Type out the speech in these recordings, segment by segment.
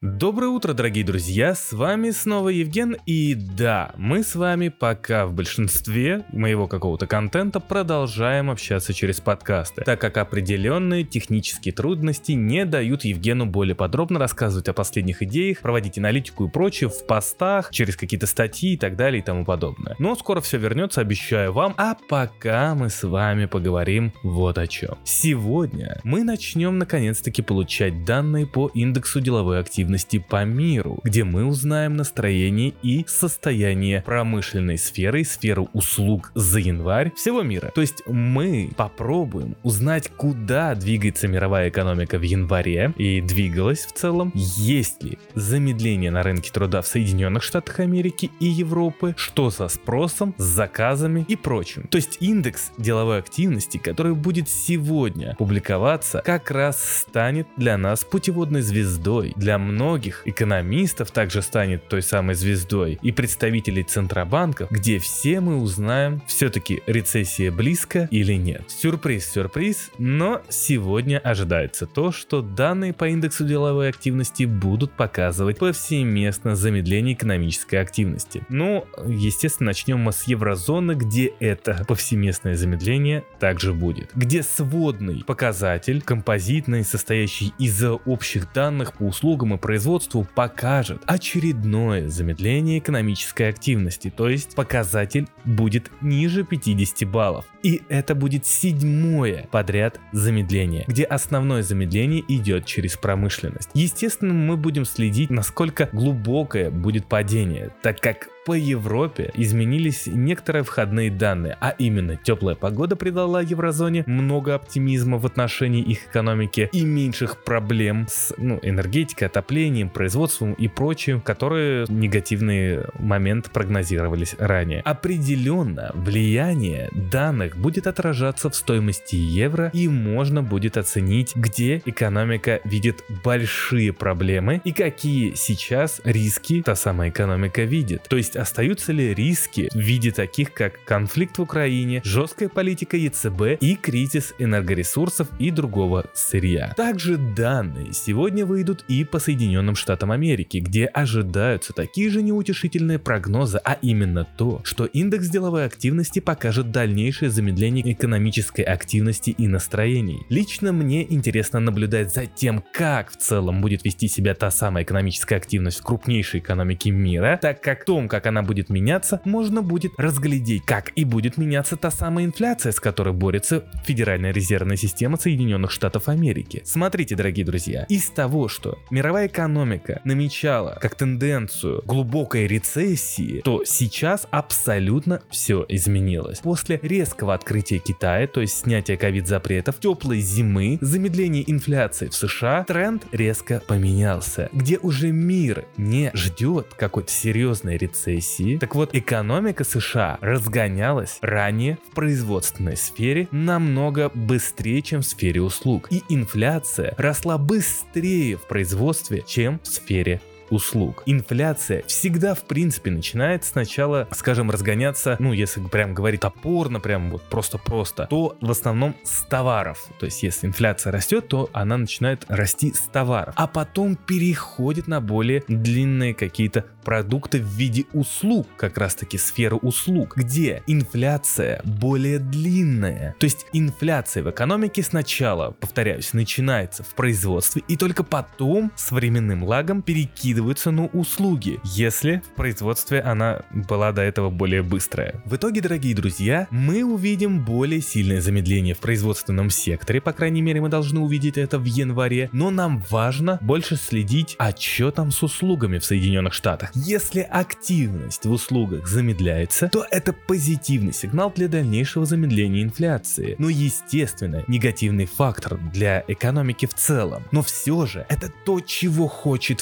Доброе утро, дорогие друзья, с вами снова Евген, и да, мы с вами пока в большинстве моего какого-то контента продолжаем общаться через подкасты, так как определенные технические трудности не дают Евгену более подробно рассказывать о последних идеях, проводить аналитику и прочее в постах, через какие-то статьи и так далее и тому подобное. Но скоро все вернется, обещаю вам, а пока мы с вами поговорим вот о чем. Сегодня мы начнем наконец-таки получать данные по индексу деловой активности активности по миру, где мы узнаем настроение и состояние промышленной сферы и сферы услуг за январь всего мира. То есть мы попробуем узнать, куда двигается мировая экономика в январе и двигалась в целом, есть ли замедление на рынке труда в Соединенных Штатах Америки и Европы, что со спросом, с заказами и прочим. То есть индекс деловой активности, который будет сегодня публиковаться, как раз станет для нас путеводной звездой для многих многих экономистов также станет той самой звездой и представителей центробанков, где все мы узнаем, все-таки рецессия близко или нет. Сюрприз, сюрприз, но сегодня ожидается то, что данные по индексу деловой активности будут показывать повсеместно замедление экономической активности. Ну, естественно, начнем мы с еврозоны, где это повсеместное замедление также будет. Где сводный показатель, композитный, состоящий из общих данных по услугам и производству покажет очередное замедление экономической активности, то есть показатель будет ниже 50 баллов. И это будет седьмое подряд замедление, где основное замедление идет через промышленность. Естественно, мы будем следить, насколько глубокое будет падение, так как по Европе изменились некоторые входные данные, а именно теплая погода придала еврозоне много оптимизма в отношении их экономики и меньших проблем с ну, энергетикой, отоплением, производством и прочим, которые негативный момент прогнозировались ранее. Определенно, влияние данных будет отражаться в стоимости евро и можно будет оценить, где экономика видит большие проблемы и какие сейчас риски та самая экономика видит. То есть остаются ли риски в виде таких, как конфликт в Украине, жесткая политика ЕЦБ и кризис энергоресурсов и другого сырья. Также данные сегодня выйдут и по Соединенным Штатам Америки, где ожидаются такие же неутешительные прогнозы, а именно то, что индекс деловой активности покажет дальнейшее замедление экономической активности и настроений. Лично мне интересно наблюдать за тем, как в целом будет вести себя та самая экономическая активность в крупнейшей экономике мира, так как в том, как она будет меняться, можно будет разглядеть, как и будет меняться та самая инфляция, с которой борется Федеральная резервная система Соединенных Штатов Америки. Смотрите, дорогие друзья, из того, что мировая экономика намечала как тенденцию глубокой рецессии, то сейчас абсолютно все изменилось. После резкого открытия Китая, то есть снятия ковид-запретов, теплой зимы, замедления инфляции в США, тренд резко поменялся, где уже мир не ждет какой-то серьезной рецессии, рецессии. Так вот, экономика США разгонялась ранее в производственной сфере намного быстрее, чем в сфере услуг. И инфляция росла быстрее в производстве, чем в сфере услуг. Инфляция всегда, в принципе, начинает сначала, скажем, разгоняться, ну, если прям говорить опорно, прям вот просто-просто, то в основном с товаров. То есть, если инфляция растет, то она начинает расти с товаров, а потом переходит на более длинные какие-то продукты в виде услуг, как раз таки сферы услуг, где инфляция более длинная. То есть инфляция в экономике сначала, повторяюсь, начинается в производстве и только потом с временным лагом перекидывается на услуги, если в производстве она была до этого более быстрая. В итоге, дорогие друзья, мы увидим более сильное замедление в производственном секторе, по крайней мере мы должны увидеть это в январе, но нам важно больше следить, а что там с услугами в Соединенных Штатах. Если активность в услугах замедляется, то это позитивный сигнал для дальнейшего замедления инфляции. Но естественно, негативный фактор для экономики в целом. Но все же, это то, чего хочет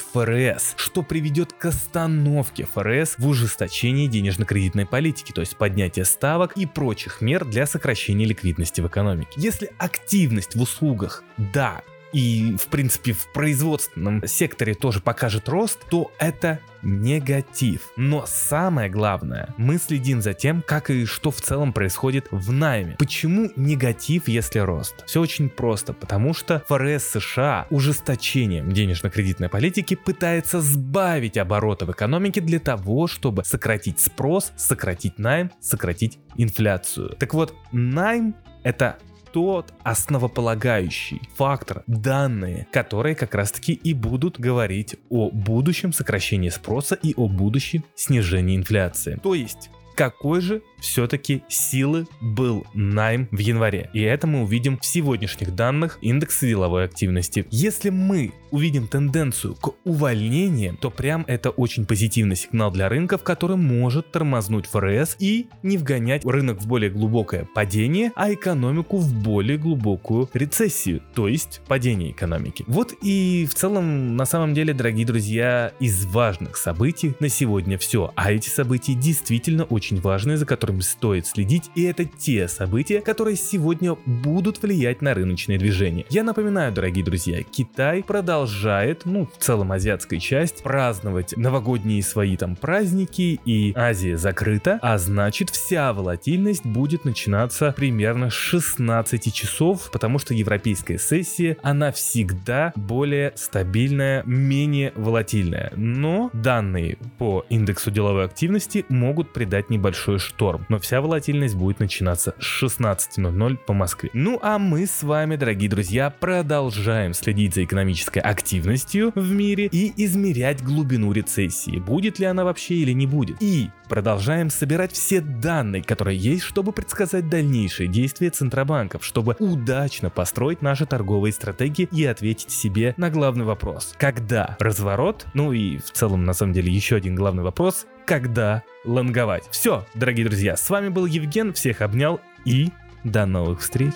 Что приведет к остановке ФРС в ужесточении денежно-кредитной политики, то есть поднятие ставок и прочих мер для сокращения ликвидности в экономике. Если активность в услугах, да, и, в принципе, в производственном секторе тоже покажет рост, то это негатив. Но самое главное, мы следим за тем, как и что в целом происходит в найме. Почему негатив, если рост? Все очень просто, потому что ФРС США ужесточением денежно-кредитной политики пытается сбавить обороты в экономике для того, чтобы сократить спрос, сократить найм, сократить инфляцию. Так вот, найм это тот основополагающий фактор, данные, которые как раз таки и будут говорить о будущем сокращении спроса и о будущем снижении инфляции. То есть какой же все-таки силы был найм в январе. И это мы увидим в сегодняшних данных индекса деловой активности. Если мы увидим тенденцию к увольнениям, то прям это очень позитивный сигнал для рынков, который может тормознуть ФРС и не вгонять рынок в более глубокое падение, а экономику в более глубокую рецессию, то есть падение экономики. Вот и в целом, на самом деле, дорогие друзья, из важных событий на сегодня все. А эти события действительно очень очень важные, за которыми стоит следить, и это те события, которые сегодня будут влиять на рыночные движения. Я напоминаю, дорогие друзья, Китай продолжает, ну, в целом азиатская часть, праздновать новогодние свои там праздники, и Азия закрыта, а значит вся волатильность будет начинаться примерно с 16 часов, потому что европейская сессия, она всегда более стабильная, менее волатильная. Но данные по индексу деловой активности могут придать не небольшой шторм, но вся волатильность будет начинаться с 16.00 по Москве. Ну а мы с вами, дорогие друзья, продолжаем следить за экономической активностью в мире и измерять глубину рецессии, будет ли она вообще или не будет. И продолжаем собирать все данные, которые есть, чтобы предсказать дальнейшие действия центробанков, чтобы удачно построить наши торговые стратегии и ответить себе на главный вопрос. Когда разворот? Ну и в целом, на самом деле, еще один главный вопрос когда лонговать. Все, дорогие друзья, с вами был Евген, всех обнял и до новых встреч.